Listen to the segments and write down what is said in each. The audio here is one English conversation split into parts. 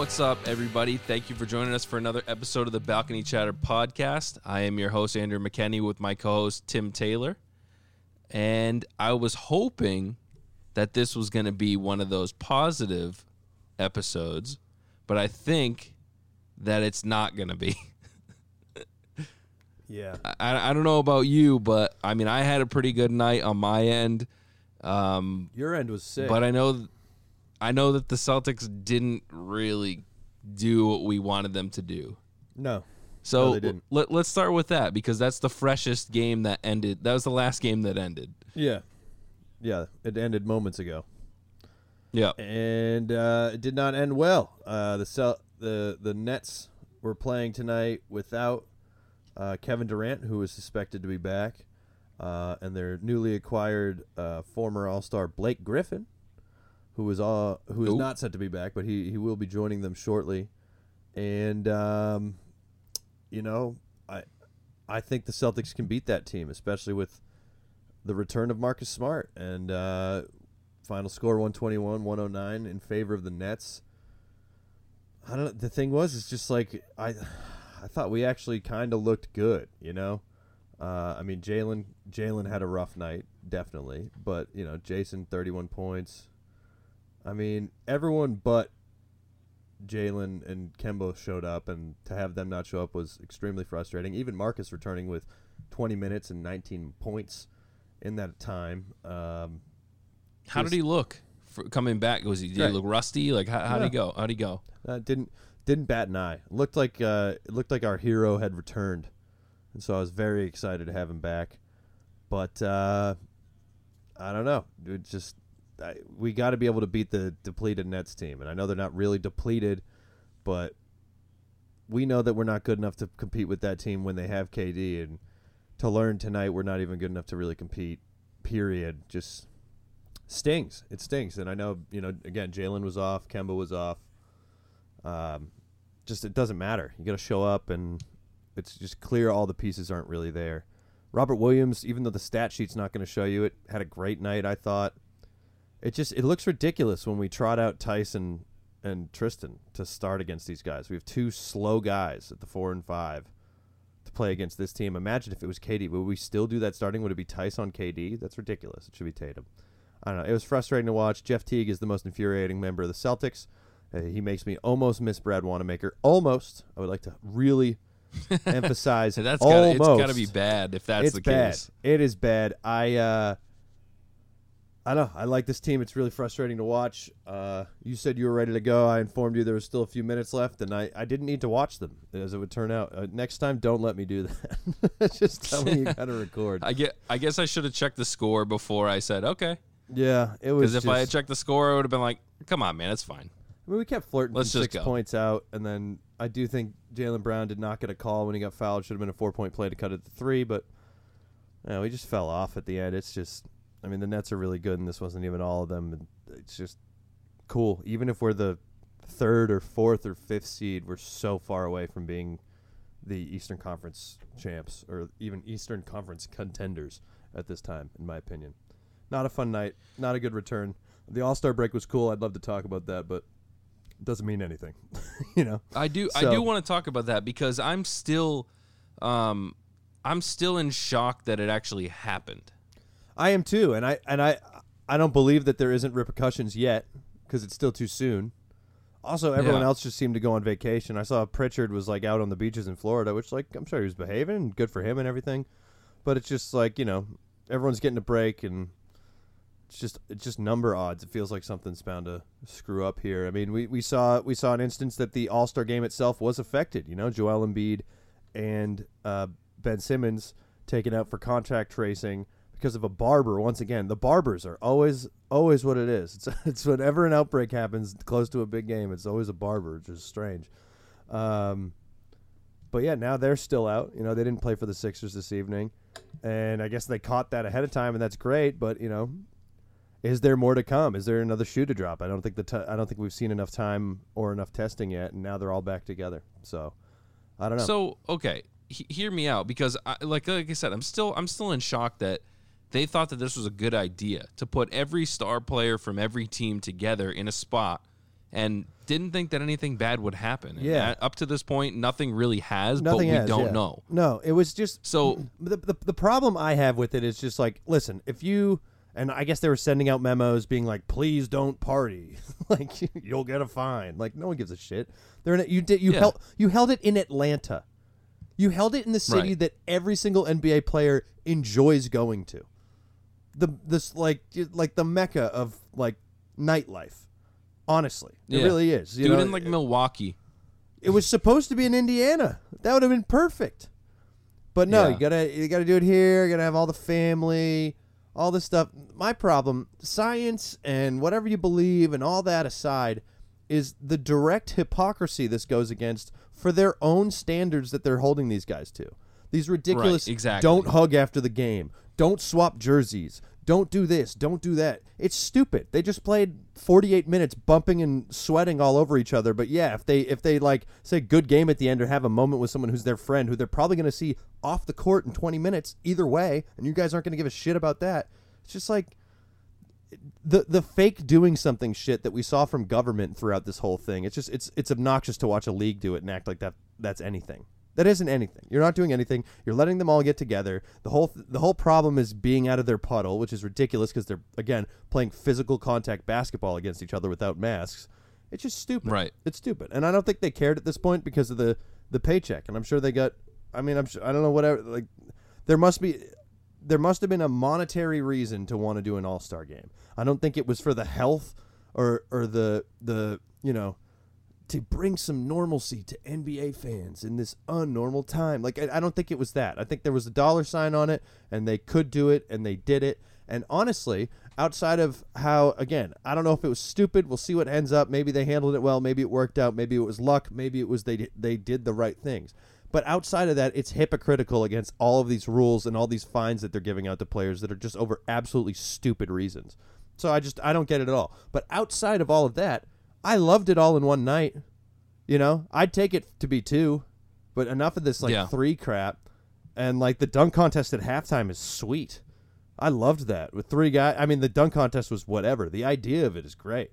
What's up, everybody? Thank you for joining us for another episode of the Balcony Chatter podcast. I am your host, Andrew McKenney, with my co host, Tim Taylor. And I was hoping that this was going to be one of those positive episodes, but I think that it's not going to be. Yeah. I, I don't know about you, but I mean, I had a pretty good night on my end. Um, Your end was sick. but I know, I know that the Celtics didn't really do what we wanted them to do. no. So No, let, let's start with that because that's the freshest game that ended. That was the last game that ended. Yeah. Yeah. It ended moments ago. Yeah. And uh, it did not end well. Uh, the Cel- the the Nets were playing tonight without uh, Kevin Durant, who was suspected to be back, uh, and their newly acquired uh, former All Star Blake Griffin, who was all who is not set to be back, but he he will be joining them shortly. And um, you know, I I think the Celtics can beat that team, especially with the return of Marcus Smart and uh, final score 121 109 in favor of the Nets. I don't know. The thing was, it's just like I, I thought we actually kind of looked good, you know. Uh, I mean, Jaylen Jaylen had a rough night, definitely, but you know, Jayson 31 points. I mean, everyone but Jaylen and Kemba showed up, and to have them not show up was extremely frustrating. Even Marcus returning with 20 minutes and 19 points in that time. Um, How did he look for coming back? Was he did Right. he look rusty? Like how how'd he go? How'd he go? uh, didn't didn't bat an eye. Looked like uh, it looked like our hero had returned, and so I was very excited to have him back. But uh, I don't know. It just I, we got to be able to beat the depleted Nets team, and I know they're not really depleted, but we know that we're not good enough to compete with that team when they have KD. And to learn tonight, we're not even good enough to really compete. Period. Just stings. It stings. And I know you know again, Jaylen was off, Kemba was off um, just it doesn't matter. You got to show up, and it's just clear all the pieces aren't really there. Robert Williams, even though the stat sheet's not going to show you it, had a great night. I thought it just it looks ridiculous when we trot out Tyson and Tristan to start against these guys. We have two slow guys at the four and five to play against this team. Imagine if it was KD. Would we still do that starting? Would it be Theis on KD? That's ridiculous. It should be Tatum. I don't know. It was frustrating to watch. Jeff Teague is the most infuriating member of the Celtics. Uh, he makes me almost miss Brad Wanamaker. Almost. I would like to really emphasize that's gotta, almost. it's got to be bad if that's it's the bad. case. It is bad. I uh, I know. I like this team. It's really frustrating to watch. Uh, you said you were ready to go. I informed you there was still a few minutes left, and I, I didn't need to watch them as it would turn out. Uh, next time, don't let me do that. Just tell me you got to record. I get. I guess I should have checked the score before I said okay. yeah, it was. Because if I had checked the score, I would have been like, "Come on, man, it's fine." I mean, we kept flirting Let's just six go. points out, and then I do think Jaylen Brown did not get a call when he got fouled. Should have been a four point play to cut it to three, but yeah, we just fell off at the end. It's just, I mean, the Nets are really good, and this wasn't even all of them. And it's just cool. Even if we're the third or fourth or fifth seed, we're so far away from being the Eastern Conference champs or even Eastern Conference contenders at this time, in my opinion. Not a fun night. Not a good return. The All Star break was cool. I'd love to talk about that, but it doesn't mean anything. you know. I do. I do want to talk about that because I'm still, um, I'm still in shock that it actually happened. I am too, and I and I I don't believe that there isn't repercussions yet because it's still too soon. Also, everyone Yeah. else just seemed to go on vacation. I saw Pritchard was like out on the beaches in Florida, which like I'm sure he was behaving, and good for him and everything. But it's just like you know, everyone's getting a break, and it's just it's just number odds. It feels like something's bound to screw up here. I mean, we, we saw we saw an instance that the All Star game itself was affected. You know, Joel Embiid and uh, Ben Simmons taken out for contact tracing because of a barber. Once again, the barbers are always always what it is. It's it's whenever an outbreak happens close to a big game, it's always a barber, which is strange. Um, but yeah, now they're still out. You know, they didn't play for the Sixers this evening, and I guess they caught that ahead of time, and that's great. But you know, is there more to come? Is there another shoe to drop? I don't think the t- I don't think we've seen enough time or enough testing yet, and now they're all back together. So I don't know. So okay, he- hear me out because I, like like I said, I'm still I'm still in shock that they thought that this was a good idea to put every star player from every team together in a spot and didn't think that anything bad would happen. And Yeah. at- up to this point, nothing really has, Nothing but we has, don't yeah. know. No, it was just So the, the the problem I have with it is just like, listen, if you and I guess they were sending out memos being like, please don't party, like you'll get a fine. Like no one gives a shit. They're in. You did you Yeah. held you held it in Atlanta. You held it in the city Right. that every single NBA player enjoys going to. The this like like the mecca of like nightlife. Honestly, it Yeah. really is. You do know, in like Milwaukee. it was supposed to be in Indiana. That would have been perfect. But no, Yeah. you gotta you gotta do it here. You gotta have all the family, all this stuff. My problem, science and whatever you believe and all that aside, is the direct hypocrisy this goes against for their own standards that they're holding these guys to. These ridiculous exactly. don't hug after the game, don't swap jerseys, don't do this, don't do that. It's stupid. They just played 48 minutes bumping and sweating all over each other. But yeah, if they if they like say good game at the end or have a moment with someone who's their friend who they're probably going to see off the court in 20 minutes either way, and you guys aren't going to give a shit about that. It's just like the the fake doing something shit that we saw from government throughout this whole thing. It's just it's it's obnoxious to watch a league do it and act like that that's anything. That isn't anything. You're not doing anything. You're letting them all get together. The whole the whole problem is being out of their puddle, which is ridiculous because they're again playing physical contact basketball against each other without masks. It's just stupid. Right. It's stupid. And I don't think they cared at this point because of the the paycheck. And I'm sure they got I mean, I'm sure I don't know whatever like there must be there must have been a monetary reason to want to do an all-star game. I don't think it was for the health or or the the, you know, to bring some normalcy to NBA fans in this unnormal time. Like I, I don't think it was that. I think there was a dollar sign on it and they could do it and they did it. And honestly, outside of how again, I don't know if it was stupid. We'll see what ends up. Maybe they handled it well, maybe it worked out, maybe it was luck, maybe it was they they did the right things. But outside of that, it's hypocritical against all of these rules and all these fines that they're giving out to players that are just over absolutely stupid reasons. So I just I don't get it at all. But outside of all of that, I loved it all in one night. You know, I'd take it to be two, but enough of this like Yeah. three crap. And like the dunk contest at halftime is sweet. I loved that with three guys. I mean, the dunk contest was whatever. The idea of it is great.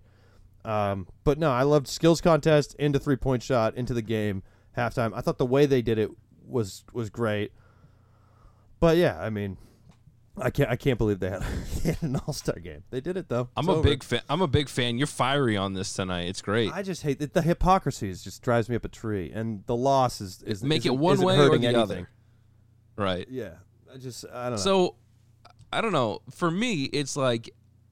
Um, but no, I loved skills contest into three point shot into the game halftime. I thought the way they did it was was great. But yeah, I mean, I can't I can't believe they had, they had an all star game. They did it though. I'm It's a over. big fan. I'm a big fan. You're fiery on this tonight. It's great. I just hate that the hypocrisy is just drives me up a tree, and the loss is is Make it one way or the anything. other. Right. Yeah, I just I don't know. So, I don't know. For me, it's like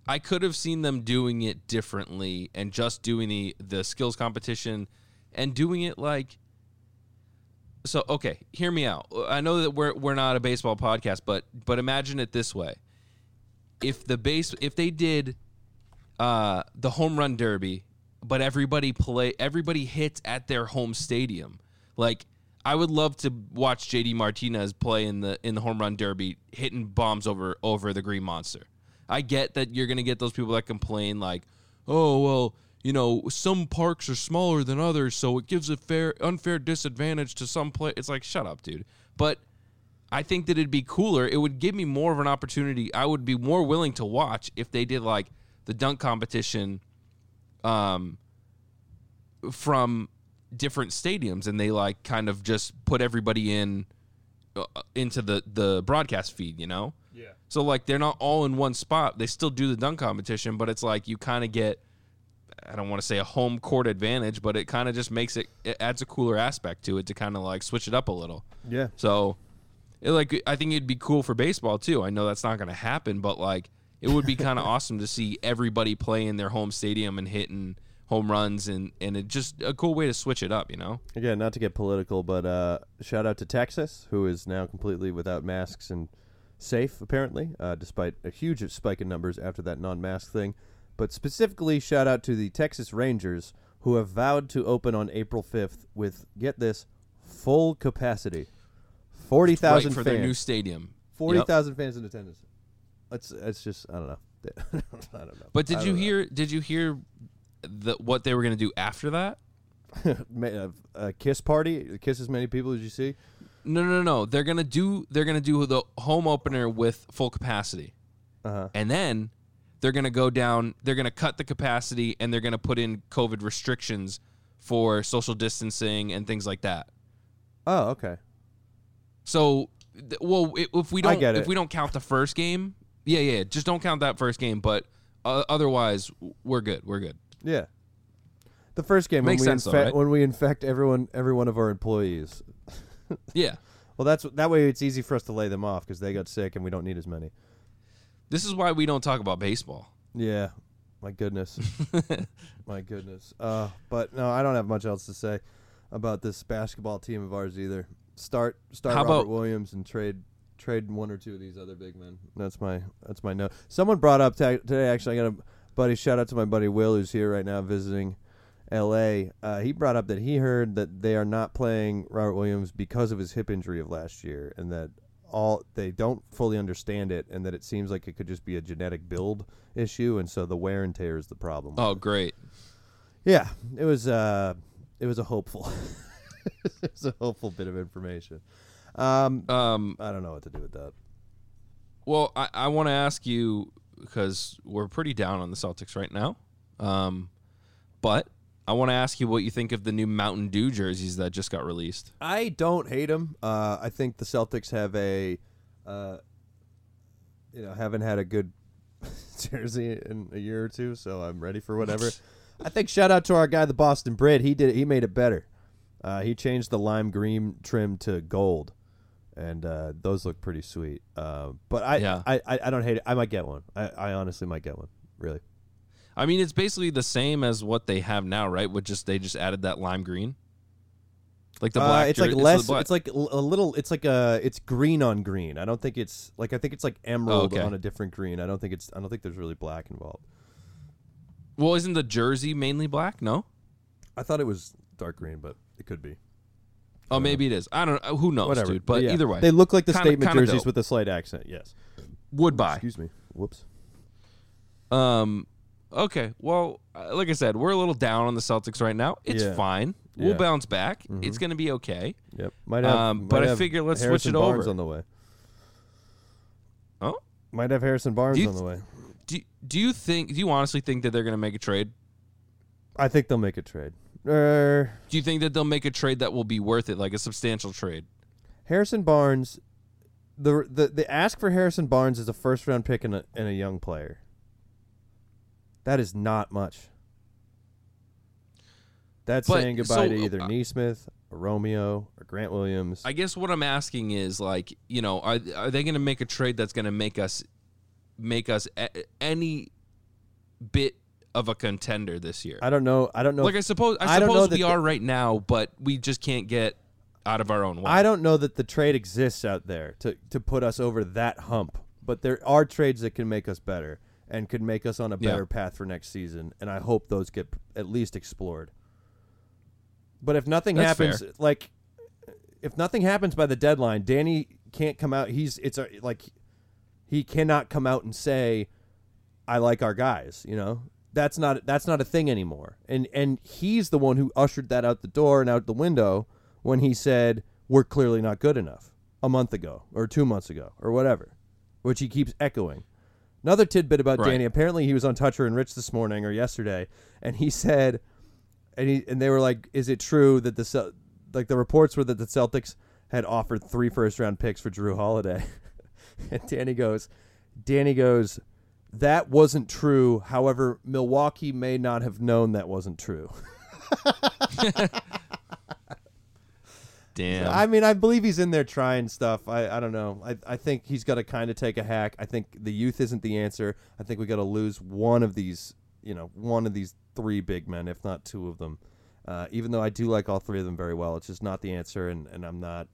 I could have seen them doing it differently and just doing the the skills competition and doing it like. So okay, hear me out. I know that we're we're not a baseball podcast, but but imagine it this way: if the base if they did uh, the home run derby, but everybody play everybody hits at their home stadium. Like I would love to watch JD Martinez play in the in the home run derby, hitting bombs over over the Green Monster. I get that you're gonna get those people that complain like, oh well, you know, some parks are smaller than others, so it gives a fair unfair disadvantage to some play. It's like shut up, dude. But I think that it'd be cooler. It would give me more of an opportunity. I would be more willing to watch if they did like the dunk competition um from different stadiums and they like kind of just put everybody in uh, into the the broadcast feed, you know? yeah, So like they're not all in one spot. They still do the dunk competition, but it's like you kind of get I don't want to say a home court advantage, but it kind of just makes it it adds a cooler aspect to it to kind of like switch it up a little. yeah. So, it, like, I think it'd be cool for baseball too. I know that's not going to happen, but like, it would be kind of awesome to see everybody play in their home stadium and hitting home runs, and and it just a cool way to switch it up, you know? Again, not to get political, but uh, shout out to Texas, who is now completely without masks and safe, apparently, uh, despite a huge spike in numbers after that non-mask thing. But specifically, shout out to the Texas Rangers, who have vowed to open on April 5th with, get this, full capacity. 40,000 right for fans. their new stadium. 40,000 Yep. fans in attendance. It's it's just I don't know. I don't know. But did you know. hear? Did you hear the what they were going to do after that? A, a kiss party? Kiss as many people as you see. No, no, no, no. They're gonna do. They're gonna do the home opener with full capacity. Uh huh. and then they're going to go down, they're going to cut the capacity and they're going to put in COVID restrictions for social distancing and things like that. Oh, okay. So, th- well, if we don't get if we don't count the first game, yeah, yeah, just don't count that first game. But uh, otherwise, we're good. We're good. Yeah. The first game when Makes we sense though, right? when we infect everyone every one of our employees. Yeah, Well, that's that way it's easy for us to lay them off because they got sick and we don't need as many. This is why we don't talk about baseball. Yeah. My goodness. My goodness. Uh, but no, I don't have much else to say about this basketball team of ours either. Start start How Robert about- Williams and trade trade one or two of these other big men. That's my that's my note. Someone brought up today. Actually, I got a buddy. Shout out to my buddy Will, who's here right now visiting L.A. Uh, he brought up that he heard that they are not playing Robert Williams because of his hip injury of last year, and that all they don't fully understand it, and that it seems like it could just be a genetic build issue, and so the wear and tear is the problem. Oh, great. Yeah, it was uh, it was a hopeful, it was a hopeful bit of information. Um, Um, I don't know what to do with that. Well, I, I want to ask you because we're pretty down on the Celtics right now. Um, but I want to ask you what you think of the new Mountain Dew jerseys that just got released. I don't hate them. Uh, I think the Celtics have a, uh, you know, haven't had a good jersey in a year or two, so I'm ready for whatever. I think shout out to our guy, the Boston Brit. He did. He made it better. Uh, he changed the lime green trim to gold, and uh, those look pretty sweet. Uh, but I, Yeah. I, I, I don't hate it. I might get one. I, I honestly might get one. Really. I mean, it's basically the same as what they have now, right? With just they just added that lime green, like the Uh, black. it's jer- like less. black- It's like a little. It's like a. It's green on green. I don't think it's like. I think it's like emerald okay. on a different green. I don't think it's. I don't think there's really black involved. well, isn't the jersey mainly black? No. I thought it was dark green, but it could be. Oh, maybe it is. I don't. know. Who knows, Whatever. dude? But yeah. either way, they look like the Kinda- statement kinda jerseys dope. with a slight accent. Yes. would buy. Excuse me. Whoops. Um. Okay. Well, uh, like I said, we're a little down on the Celtics right now. It's Yeah. fine. We'll Yeah. Mm-hmm. bounce back. It's going to be okay. Yep. Might have. Um, might but I figure let's switch Harrison it Barnes over. on the way. Oh. Might have Harrison Barnes you on the way. Do Do you think? Do you honestly think that they're going to make a trade? I think they'll make a trade. Er, Do you think that they'll make a trade that will be worth it, like a substantial trade? Harrison Barnes, the the the ask for Harrison Barnes is a first round pick and a and a young player. That is not much. That's But, saying goodbye so, to either uh, Nesmith or Romeo or Grant Williams. I guess what I'm asking is like, you know, are are they going to make a trade that's going to make us make us a, any bit of a contender this year? I don't know. I don't know. like I suppose I I suppose we the- are right now, but we just can't get out of our own way. I don't know that the trade exists out there to to put us over that hump. But there are trades that can make us better and could make us on a Yeah. better path for next season. And I hope those get p- at least explored. But if nothing That's happens, fair. like if nothing happens by the deadline, Danny can't come out. He's it's a, like he cannot come out and say, "I like our guys." You know, that's not that's not a thing anymore. And and he's the one who ushered that out the door and out the window when he said, "We're clearly not good enough." A month ago, or two months ago, or whatever, which he keeps echoing. Another tidbit about Right. Danny. Apparently, he was on Toucher and Rich this morning or yesterday, and he said, and he and they were like, "Is it true that the Cel- like the reports were that the Celtics had offered three first round picks for Jrue Holiday?" and Danny goes, Danny goes, that wasn't true. However, Milwaukee may not have known that wasn't true. Damn. I mean, I believe he's in there trying stuff. I, I don't know. I, I think he's got to kind of take a hack. I think the youth isn't the answer. I think we got to lose one of these, you know, one of these three big men, if not two of them. Uh, even though I do like all three of them very well, it's just not the answer, and, and I'm not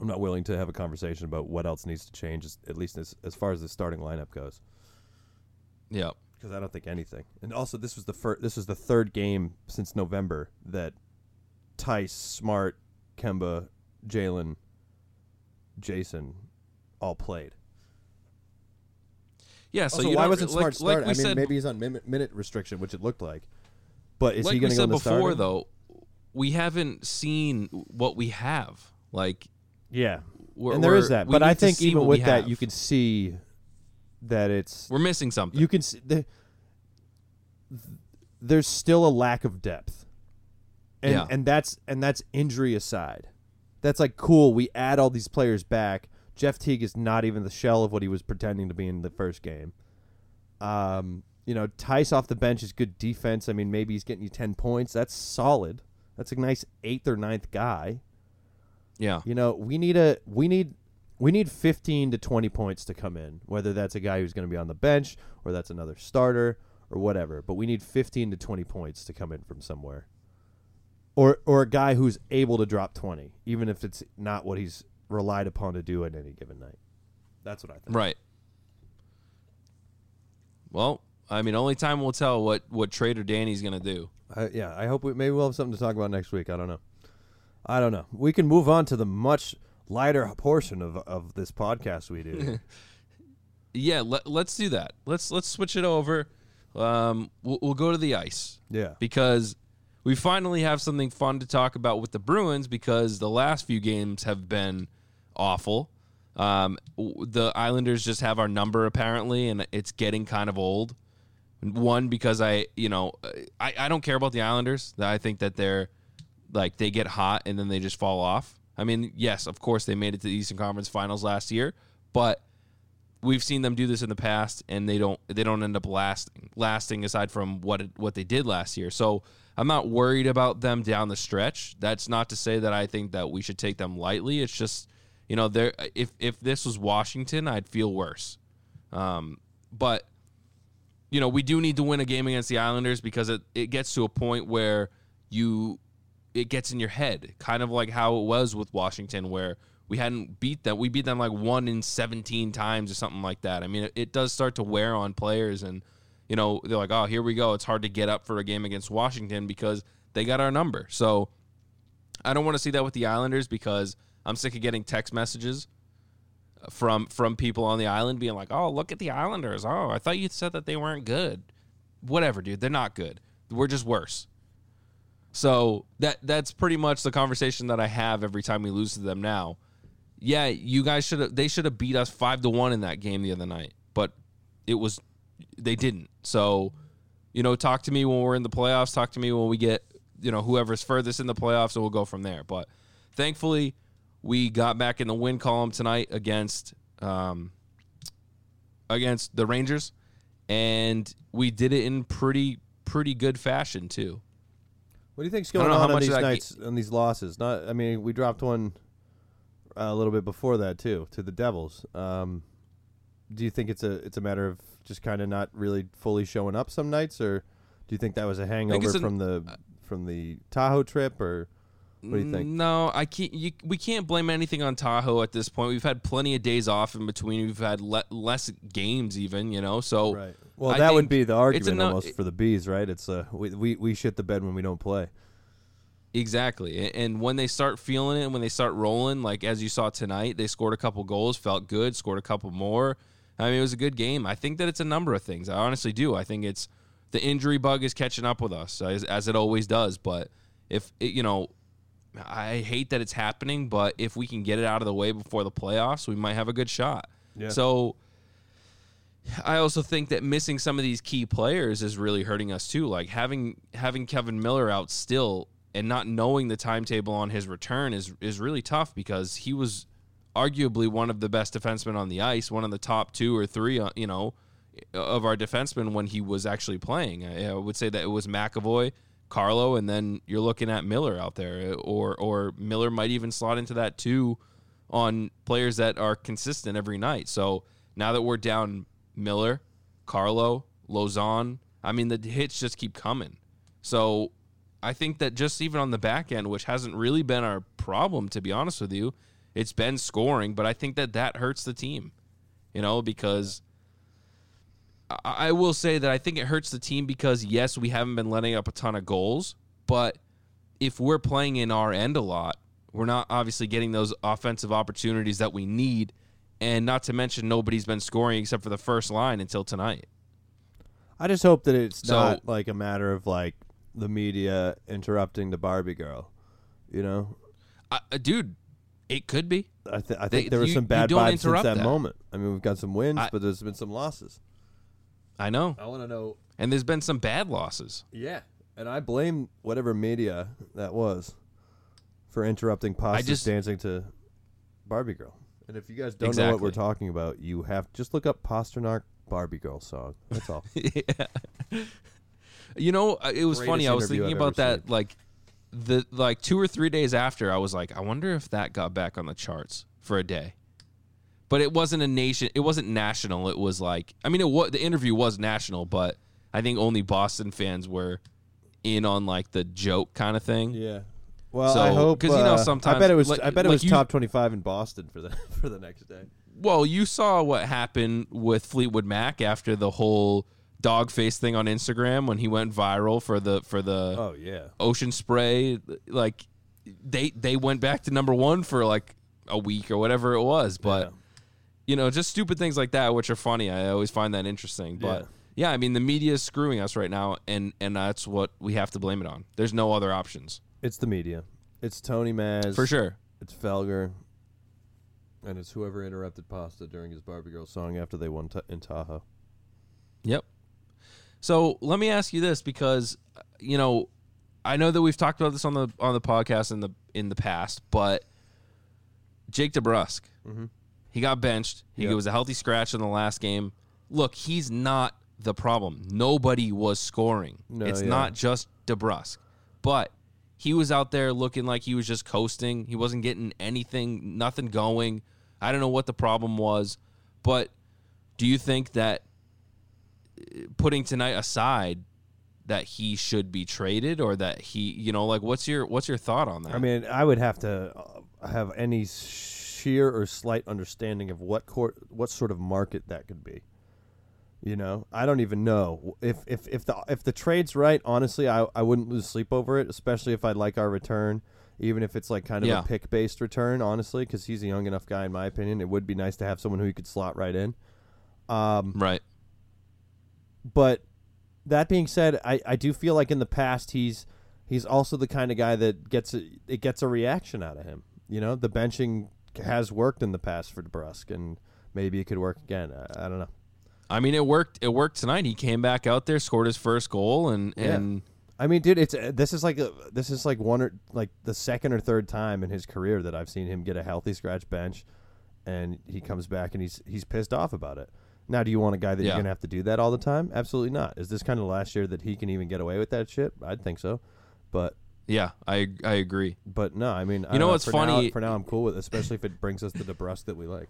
I'm not willing to have a conversation about what else needs to change, at least as, as far as the starting lineup goes. yeah. because I don't think anything. And also, this was the first. This was the third game since November that Theis, Smart, Kemba, Jaylen, Jayson all played. Yeah. So also, you why wasn't like, Smart like start? we I mean, said, maybe he's on minute, minute restriction, which it looked like. But is like he going to go said in the before, starter? though, we haven't seen what we have. Like, Yeah, we're, and there is that. But I think even with that, have. you can see that it's We're missing something. you can see the, there's still a lack of depth. And Yeah. and that's and that's injury aside. That's like cool, we add all these players back. Jeff Teague is not even the shell of what he was pretending to be in the first game. Um, you know, Theis off the bench is good defense. I mean, maybe he's getting you 10 points. That's solid. That's a nice 8th or ninth guy. yeah. You know, we need a we need we need 15 to 20 points to come in, whether that's a guy who's going to be on the bench or that's another starter or whatever. But we need 15 to 20 points to come in from somewhere. Or or a guy who's able to drop 20, even if it's not what he's relied upon to do at any given night. That's what I think. Right. Well, I mean, only time will tell what what Trader Danny's gonna do. I, yeah, I hope we maybe we'll have something to talk about next week. I don't know. I don't know. We can move on to the much lighter portion of of this podcast we do. Yeah, let, let's do that. Let's let's switch it over. Um, we'll, we'll go to the ice yeah. because we finally have something fun to talk about with the Bruins because the last few games have been awful. Um, the Islanders just have our number apparently, and it's getting kind of old. One because I, you know, I, I don't care about the Islanders. I think that they're like they get hot and then they just fall off. I mean, yes, of course they made it to the Eastern Conference Finals last year, but we've seen them do this in the past and they don't they don't end up lasting lasting aside from what it, what they did last year. So I'm not worried about them down the stretch. That's not to say that I think that we should take them lightly. It's just you know there if if this was Washington, I'd feel worse. Um, but you know we do need to win a game against the Islanders because it, it gets to a point where you it gets in your head, kind of like how it was with Washington, where we hadn't beat them. We beat them like one in 17 times or something like that. I mean, it, it does start to wear on players, and, you know, they're like, oh, here we go. It's hard to get up for a game against Washington because they got our number. So I don't want to see that with the Islanders because I'm sick of getting text messages from from people on the island being like, "Oh, look at the Islanders. Oh, I thought you said that they weren't good." Whatever, dude. They're not good. We're just worse. So that that's pretty much the conversation that I have every time we lose to them now. Yeah, you guys should have they should have beat us 5 to 1 in that game the other night, but it was they didn't. So, you know, talk to me when we're in the playoffs, talk to me when we get, you know, whoever's furthest in the playoffs and we'll go from there. But thankfully, we got back in the win column tonight against um against the Rangers and we did it in pretty pretty good fashion too. What do you think's I going on on these nights on these losses? Not, I mean, we dropped one uh, a little bit before that too to the Devils. Um, do you think it's a it's a matter of just kind of not really fully showing up some nights, or do you think that was a hangover an- from the from the Tahoe trip, or what do you think? No, I can't. You, we can't blame anything on Tahoe at this point. We've had plenty of days off in between. We've had le- less games, even you know. So Right. Well, I that would be the argument almost for the bees, right? It's uh, we, we we shit the bed when we don't play. Exactly. And when they start feeling it, when they start rolling, like as you saw tonight, they scored a couple goals, felt good, scored a couple more. I mean, it was a good game. I think that it's a number of things. I honestly do. I think it's the injury bug is catching up with us as, as it always does. But if it, you know, I hate that it's happening, but if we can get it out of the way before the playoffs, we might have a good shot. Yeah. So I also think that missing some of these key players is really hurting us too. Like having having Kevan Miller out still and not knowing the timetable on his return is is really tough because he was arguably one of the best defensemen on the ice, one of the top two or three, uh, you know, of our defensemen when he was actually playing. I, would say that it was McAvoy, Carlo, and then you're looking at Miller out there, or or Miller might even slot into that too on players that are consistent every night. So now that we're down Miller, Carlo, Lauzon, I mean the hits just keep coming. So I think that just even on the back end, which hasn't really been our problem to be honest with you, it's been scoring, but I think that that hurts the team. You know, because I I will say that I think it hurts the team because yes, we haven't been letting up a ton of goals, but if we're playing in our end a lot, we're not obviously getting those offensive opportunities that we need. And not to mention, nobody's been scoring except for the first line until tonight. I just hope that it's So- not like a matter of like the media interrupting the Barbie girl. You know, I, dude, it could be. I, th- I They- think there was you- some bad don't vibes since that, that. moment. I mean, we've got some wins, I- but there's been some losses. I know, I want to know. and there's been some bad losses. Yeah, and I blame whatever media that was for interrupting Pasta's just- dancing to Barbie Girl. And if you guys don't know what we're talking about, you have just look up Pastrnak Barbie Girl song. That's all. yeah. You know, uh, it was Greatest funny. I was thinking I've about that seen. like the like two or three days after. I was like, I wonder if that got back on the charts for a day. But it wasn't a nation. It wasn't national. It was like, I mean, it was the interview was national, but I think only Boston fans were in on like the joke kind of thing. yeah. Well, So- I hope 'cause, you know, uh, sometimes- I bet it was. like- I bet it like was you- top twenty-five in Boston for the for the next day. Well, you saw what happened with Fleetwood Mac after the whole dog face thing on Instagram when he went viral for the for the Oh yeah. ocean spray like they they went back to number one for like a week or whatever it was but Yeah. you know just stupid things like that which are funny i always find that interesting but yeah, i mean the media is screwing us right now and and that's what we have to blame it on there's no other options It's the media. It's Tony Mazz for sure It's Felger, and it's whoever interrupted Pasta during his Barbie Girl song after they won t- in Tahoe. Yep. So let me ask you this because you know I know that we've talked about this on the on the podcast in the in the past, but Jake DeBrusk, mm-hmm. he got benched. He Yep. was a healthy scratch in the last game. Look, he's not the problem. Nobody was scoring. No, it's yeah. not just DeBrusk, but he was out there looking like he was just coasting. He wasn't getting anything, nothing going. I don't know what the problem was, but do you think that putting tonight aside that he should be traded or that he you know like what's your what's your thought on that I mean, I would have to uh, have any sheer or slight understanding of what court, what sort of market that could be. You know, I don't even know if if if the if the trade's right. Honestly, I I wouldn't lose sleep over it, especially if I like our return, even if it's like kind of Yeah. a pick based return. Honestly, because he's a young enough guy, in my opinion, it would be nice to have someone who you could slot right in. Um, right but that being said, I, I do feel like in the past he's he's also the kind of guy that gets a, it gets a reaction out of him. You know, the benching has worked in the past for DeBrusk, and maybe it could work again. I, I don't know. i mean it worked it worked tonight he came back out there scored his first goal and Yeah. and I mean, dude, it's uh, this is like a, this is like one or like the second or third time in his career that I've seen him get a healthy scratch bench, and he comes back and he's he's pissed off about it. Now, do you want a guy that Yeah. you're gonna have to do that all the time? Absolutely not. Is this kind of last year that he can even get away with that shit? I'd think so, but yeah i i agree But no, I mean, I You know don't what's for funny- Now, for now, I'm cool with, it, especially if it brings us the DeBrusk that we like.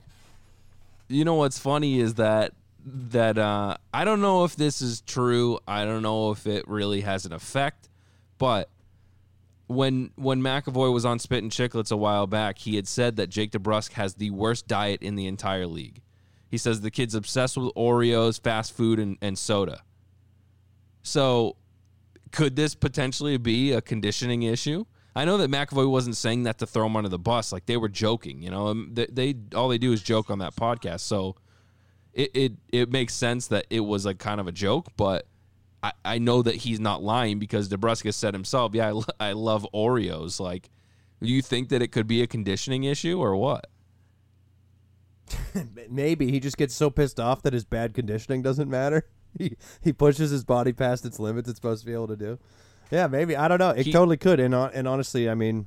you know what's funny is that that uh i don't know if this is true i don't know if it really has an effect but when when McAvoy was on Spit and Chicklets a while back, he had said that Jake DeBrusk has the worst diet in the entire league. He says the kid's obsessed with Oreos, fast food, and, and soda. So, could this potentially be a conditioning issue? I know that McAvoy wasn't saying that to throw him under the bus. Like they were joking, you know. Um, They, they all they do is joke on that podcast. So, it, it it makes sense that it was like kind of a joke, but I, I know that he's not lying because DeBrusk said himself, "Yeah, I, lo- I love Oreos." Like, do you think that it could be a conditioning issue or what? Maybe he just gets so pissed off that his bad conditioning doesn't matter. He he pushes his body past its limits. It's supposed to be able to do. Yeah, maybe I don't know. It He- totally could. And and honestly, I mean,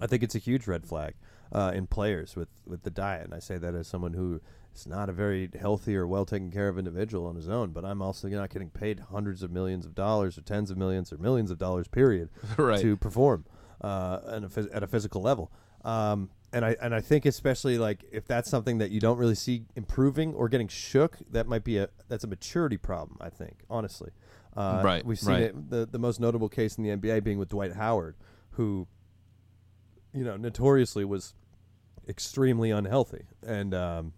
I think it's a huge red flag uh, in players with with the diet. And I say that as someone who is not a very healthy or well taken care of individual on his own. But I'm also not getting paid hundreds of millions of dollars or tens of millions or millions of dollars, period, Right. to perform uh, at, a phys- at a physical level. Um, and I and I think especially like if that's something that you don't really see improving or getting shook, that might be a that's a maturity problem. I think honestly, uh, Right, We've seen right. it. The the most notable case in the NBA being with Dwight Howard, who, you know, notoriously was extremely unhealthy, and um,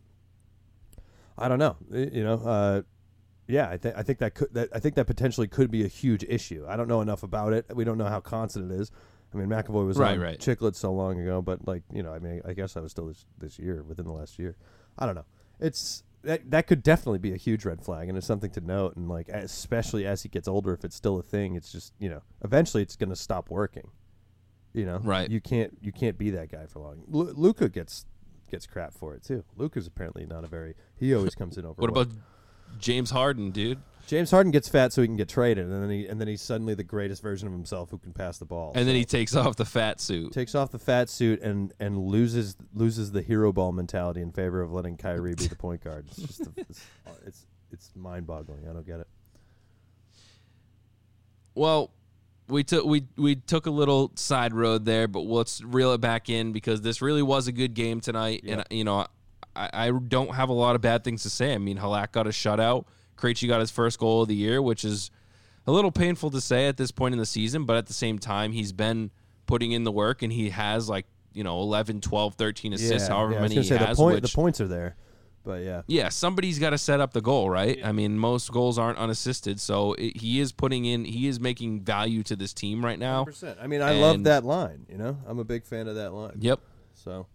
I don't know, you know, uh, yeah, I think I think that could that I think that potentially could be a huge issue. I don't know enough about it. We don't know how constant it is. I mean, McAvoy was Right, on right. So long ago, but like you know, I mean, I guess I was still this this year within the last year. I don't know. It's that that could definitely be a huge red flag, and it's something to note. And like, especially as he gets older, if it's still a thing, it's just you know, eventually it's going to stop working. You know, Right. You can't you can't be that guy for long. Lu Luka gets gets crap for it too. Luka's apparently not a very. He always comes in over. What about James Harden, dude? James Harden gets fat so he can get traded, and then he and then he's suddenly the greatest version of himself who can pass the ball. And then he takes off the fat suit. takes off the fat suit and and loses loses the hero ball mentality in favor of letting Kyrie be the point guard. It's just it's it's, it's mind boggling. I don't get it. Well, we took we we took a little side road there, but let's reel it back in because this really was a good game tonight, and you know I, I don't have a lot of bad things to say. I mean, Halak got a shutout, Krejci got his first goal of the year, which is a little painful to say at this point in the season, but at the same time, he's been putting in the work, and he has like you know 11, 12, 13 assists, however yeah, I was many he say has. the point which, the points are there, but yeah, yeah, somebody's got to set up the goal, right? I mean, most goals aren't unassisted, so it, he is putting in, he is making value to this team right now. 100%. I mean, I love that line. You know, I'm a big fan of that line. Yep, So.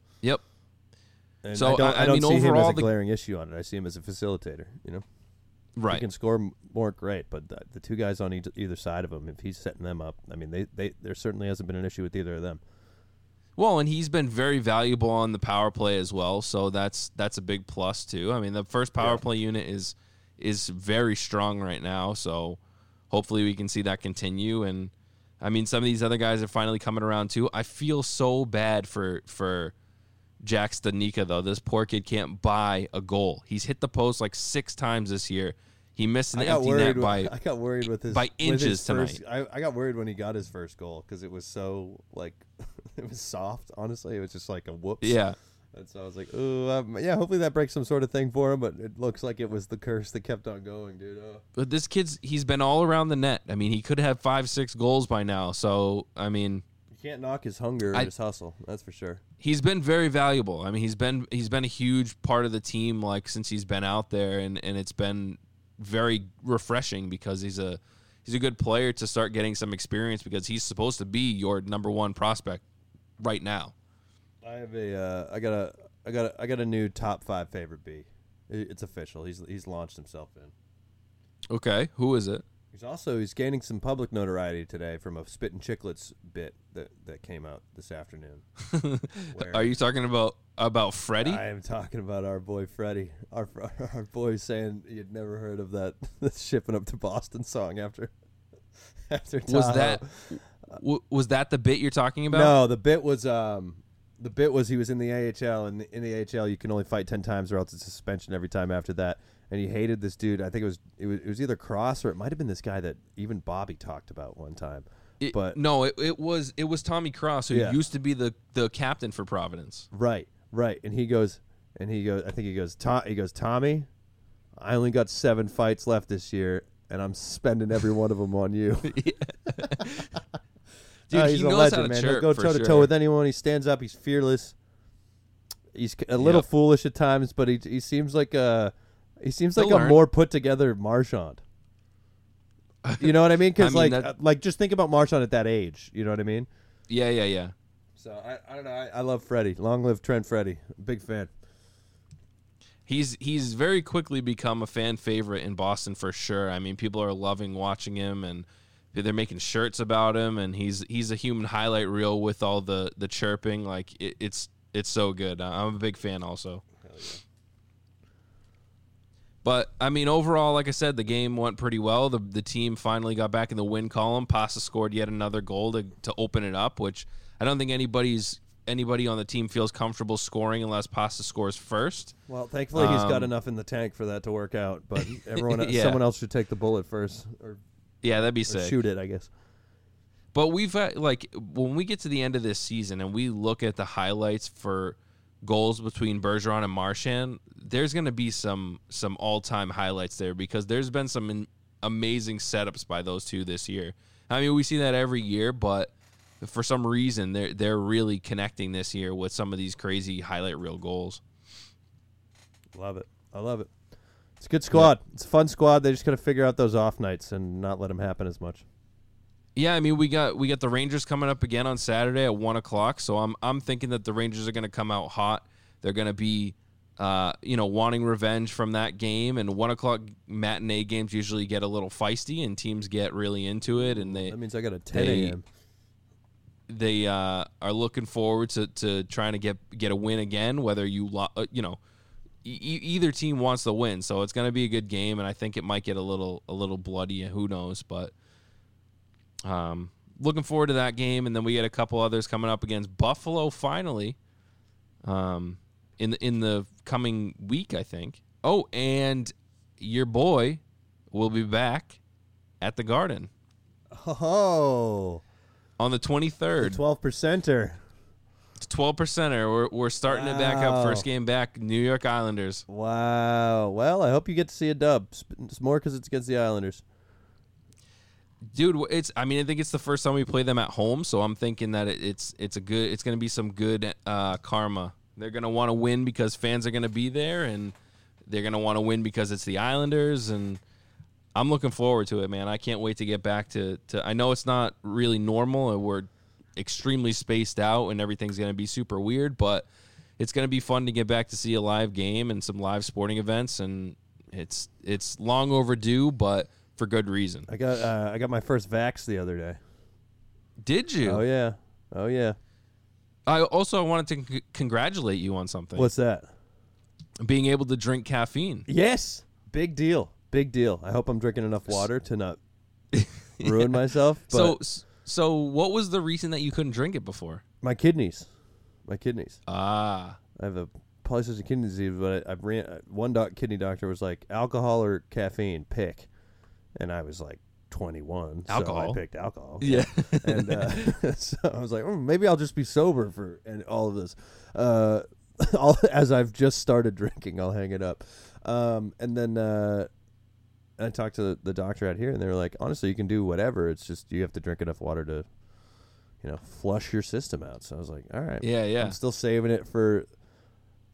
And So, I don't, I- I don't mean, see him as overall, a the- glaring issue on it. I see him as a facilitator. You know, right? he can score more, great. But the, the two guys on each, either side of him, if he's setting them up, I mean, they, they there certainly hasn't been an issue with either of them. Well, and he's been very valuable on the power play as well, so that's that's a big plus too. I mean, the first power Yeah. play unit is is very strong right now, so hopefully we can see that continue. And I mean, some of these other guys are finally coming around too. I feel so bad for for Jack Studnicka though. This poor kid can't buy a goal. He's hit the post like six times this year. He missed an empty net with- by I got worried with his by with his inches first- I, I got worried when he got his first goal because it was so like it was soft. Honestly, it was just like a whoops. yeah. And so I was like, oh, um, yeah. Hopefully that breaks some sort of thing for him. But it looks like it was the curse that kept on going, dude. Oh. But this kid's he's been all around the net. I mean, he could have five, six goals by now. So I mean, can't knock his hunger I- his hustle. That's for sure. he's been very valuable. I mean, he's been he's been a huge part of the team like since he's been out there, and and it's been very refreshing because he's a he's a good player to start getting some experience because he's supposed to be your number one prospect right now. I have a. Uh, I got a. I got. A, I got a new top five favorite B. It's official. He's he's launched himself in. Okay, who is it? He's also he's gaining some public notoriety today from a Spit and Chicklets bit that that came out this afternoon. Are you talking about about Freddie? I am talking about our boy Freddie. Our our boy saying you'd never heard of that the shipping up to Boston song after after was that w- was that the bit you're talking about? No, the bit was um the bit was he was in the AHL and in the AHL you can only fight 10 times or else it's suspension every time after that. And he hated this dude. I think it was it was, it was either Cross or it might have been this guy that even Bobby talked about one time. It- but no, it, it was it was Tommy Cross who Yeah. used to be the the captain for Providence. Right, right. And he goes, and he goes. I think he goes. Tom, he goes. Tommy, I only got seven fights left this year, and I'm spending every one of them on you. Dude, Uh, he's knows a legend, man. He'll go toe to toe with anyone. He stands up. He's fearless. He's a little Yep. foolish at times, but he he seems like a he seems He'll like a learn. more put together Marchand. You know what I mean? Because I mean, like that- uh, like just think about Marchand at that age. You know what I mean? Yeah, yeah, yeah. So I, I don't know. I, I love Freddie. Long live Trent Freddie. Big fan. He's he's very quickly become a fan favorite in Boston for sure. I mean, people are loving watching him, and they're making shirts about him. And he's he's a human highlight reel with all the the chirping. Like it, it's it's so good. I'm a big fan also. But I mean, overall, like I said, the game went pretty well. The the team finally got back in the win column. Pasta scored yet another goal to, to open it up, which I don't think anybody's anybody on the team feels comfortable scoring unless Pasta scores first. Well, thankfully he's got Um, enough in the tank for that to work out. But everyone, Yeah. someone else should take the bullet first or, Yeah, that'd be sick. shoot it. I guess. But we've like when we get to the end of this season and we look at the highlights for goals between Bergeron and Marchand, there's going to be some some all time highlights there because there's been some in, amazing setups by those two this year. I mean, we see that every year, but for some reason they're they're really connecting this year with some of these crazy highlight reel goals. Love it. I love it. It's a good squad. It's a fun squad. They just got to figure out those off nights and not let them happen as much. Yeah, I mean we got we got the Rangers coming up again on Saturday at one o'clock. So I'm I'm thinking that the Rangers are going to come out hot. They're going to be, uh, you know, wanting revenge from that game. And one o'clock matinee games usually get a little feisty, and teams get really into it. And they That means I got a 10 They- a.m. they uh, are looking forward to, to trying to get get a win again. Whether you lo- uh, you know e- either team wants to win, so it's going to be a good game, and I think it might get a little a little bloody. Who knows? But um, looking forward to that game, and then we get a couple others coming up against Buffalo finally. Um, in the in the coming week, I think. Oh, and your boy will be back at the Garden Oh, on the twenty third. twelve percenter. Twelve percenter. We're we're starting it back up. First game back. New York Islanders. Wow. Well, I hope you get to see a dub. It's more because it's against the Islanders. Dude it's i mean i think it's the first time we play them at home so i'm thinking that it's it's a good it's going to be some good uh, karma. They're going to want to win because fans are going to be there and they're going to want to win because it's the islanders and i'm looking forward to it man. I can't wait to get back to, to i know it's not really normal and we're extremely spaced out and everything's going to be super weird but it's going to be fun to get back to see a live game and some live sporting events and it's it's long overdue but for good reason I got uh, I got my first vax the other day. Did you? Oh yeah. Oh yeah. I also wanted to c- congratulate you on something. What's that? being able to drink caffeine? Yes. Big deal. Big deal. I hope I'm drinking enough water to not ruin myself. But So, so what was the reason that you couldn't drink it before? my kidneys, my kidneys. Ah, I have a polycystic kidney disease, but I, I've ran. One doc, kidney doctor was like, alcohol or caffeine, pick. And I was like 21, so Alcohol. I picked alcohol. yeah. and uh, so I was like, oh, maybe I'll just be sober for and all of this. Uh, all, as I've just started drinking, I'll hang it up. Um, and then uh, I talked to the, the doctor out here, and they were like, honestly, you can do whatever. It's just you have to drink enough water to, you know, flush your system out. So I was like, all right, yeah, yeah. I'm still saving it for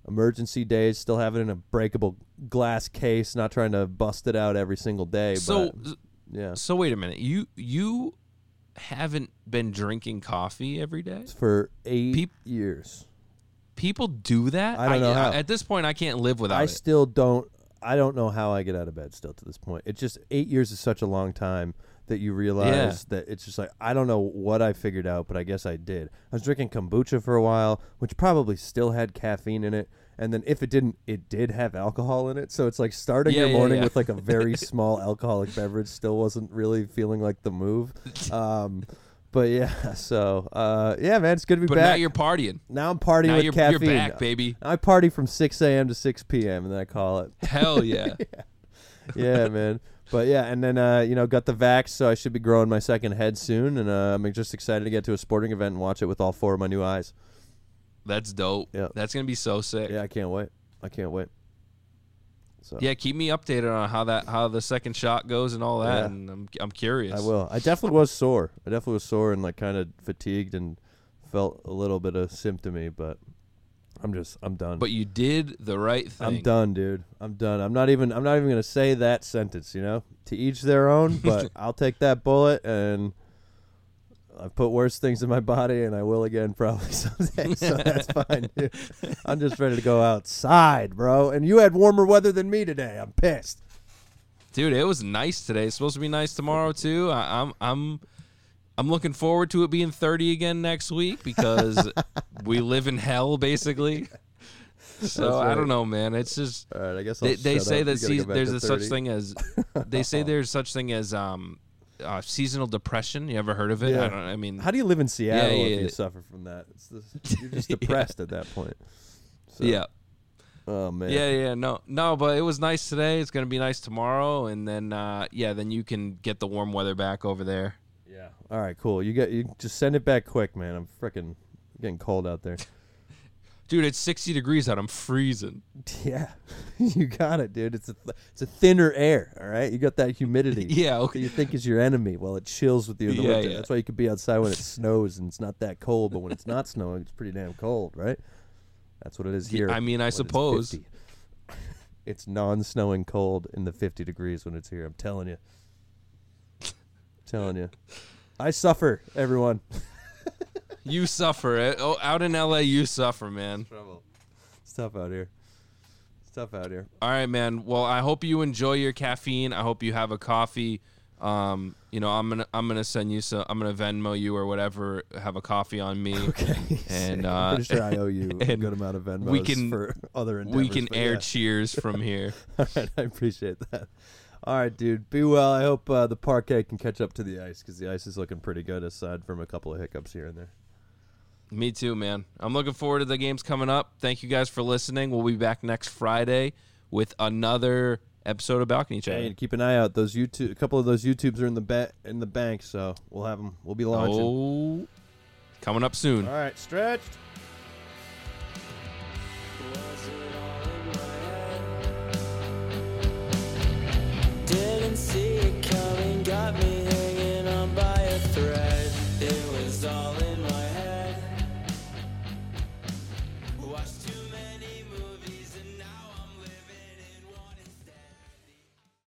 emergency days. Still having it in a breakable glass case. Not trying to bust it out every single day. So, but yeah, so wait a minute. You you haven't been drinking coffee every day? for eight Peop- years. People do that? I don't know how. At this point, I can't live without I it. still don't. I don't know how I get out of bed still to this point. It's just eight years is such a long time that you realize that it's just like I don't know what I figured out, but I guess I did. I was drinking kombucha for a while, which probably still had caffeine in it, and then if it didn't, it did have alcohol in it. So it's like starting Yeah, your yeah, morning yeah. with like a very small alcoholic beverage still wasn't really feeling like the move. Um, but yeah, so uh, yeah, man, it's good to be but back. now you're partying. Now I'm partying Now with you're, caffeine. you're back, baby. I party from 6 a.m. to 6 p.m. and then I call it. Hell yeah. yeah, man. But yeah, and then uh, you know, got the vax, so I should be growing my second head soon, and uh, I'm just excited to get to a sporting event and watch it with all four of my new eyes. That's dope. Yeah. That's gonna be so sick. Yeah, I can't wait. I can't wait. So Yeah, keep me updated on how that how the second shot goes and all that, Yeah. and I'm I'm curious. I will. I definitely was sore. I definitely was sore and like kind of fatigued and felt a little bit of symptomy, but I'm just I'm done. But you did the right thing. I'm done, dude. I'm done. I'm not even I'm not even gonna say that sentence, you know? To each their own, but I'll take that bullet and I've put worse things in my body and I will again probably someday. So that's fine, dude. I'm just ready to go outside, bro. And you had warmer weather than me today. I'm pissed. Dude, it was nice today. It's supposed to be nice tomorrow too. I, I'm I'm I'm looking forward to it being 30 again next week because we live in hell basically. So That's I don't know, man. It's just All right, I guess I'll they, they say up. that You gotta sea- go back there's a such thing as they say there's such thing as um uh, seasonal depression. You ever heard of it? Yeah. I don't. I mean, How do you live in Seattle yeah, if yeah. you suffer from that? You're just depressed at that point. So, yeah. Oh man. Yeah, yeah, no, no, but it was nice today. It's gonna be nice tomorrow, and then uh, yeah, then you can get the warm weather back over there. Yeah. All right. Cool. You get you just send it back quick, man. I'm freaking getting cold out there. Dude, it's 60 degrees out. I'm freezing. Yeah, you got it, dude. It's a th- it's a thinner air. All right, you got that humidity. Yeah, that okay. you think is your enemy. Well, it chills with you in the Yeah, winter. yeah. That's why you could be outside when it snows and it's not that cold. But when it's not snowing, it's pretty damn cold, right? That's what it is Yeah, here. I mean, I when it's suppose. It's non-snowing cold in the 50 degrees when it's here. I'm telling you. I'm telling you. I suffer, everyone. You suffer. eh? Oh, out in LA, you suffer, man. Trouble. It's tough out here. It's tough out here. All right, man. Well, I hope you enjoy your caffeine. I hope you have a coffee Um, you know, I'm gonna I'm gonna send you some. I'm gonna Venmo you or whatever. Have a coffee on me. Okay. And, uh, I'm pretty sure I owe you a good amount of Venmos we can- for other endeavors. we can air yeah. cheers from here. All right, I appreciate that. All right, dude. Be well. I hope uh, the parquet can catch up to the ice because the ice is looking pretty good, aside from a couple of hiccups here and there. Me too, man. I'm looking forward to the games coming up. Thank you guys for listening. We'll be back next Friday with another episode of Balcony Chat. Hey, keep an eye out. Those YouTube, a couple of those YouTubes are in the ba- in the bank, so we'll have them. We'll be launching. Oh, coming up soon. All right, stretched. Was it all in my head? Didn't see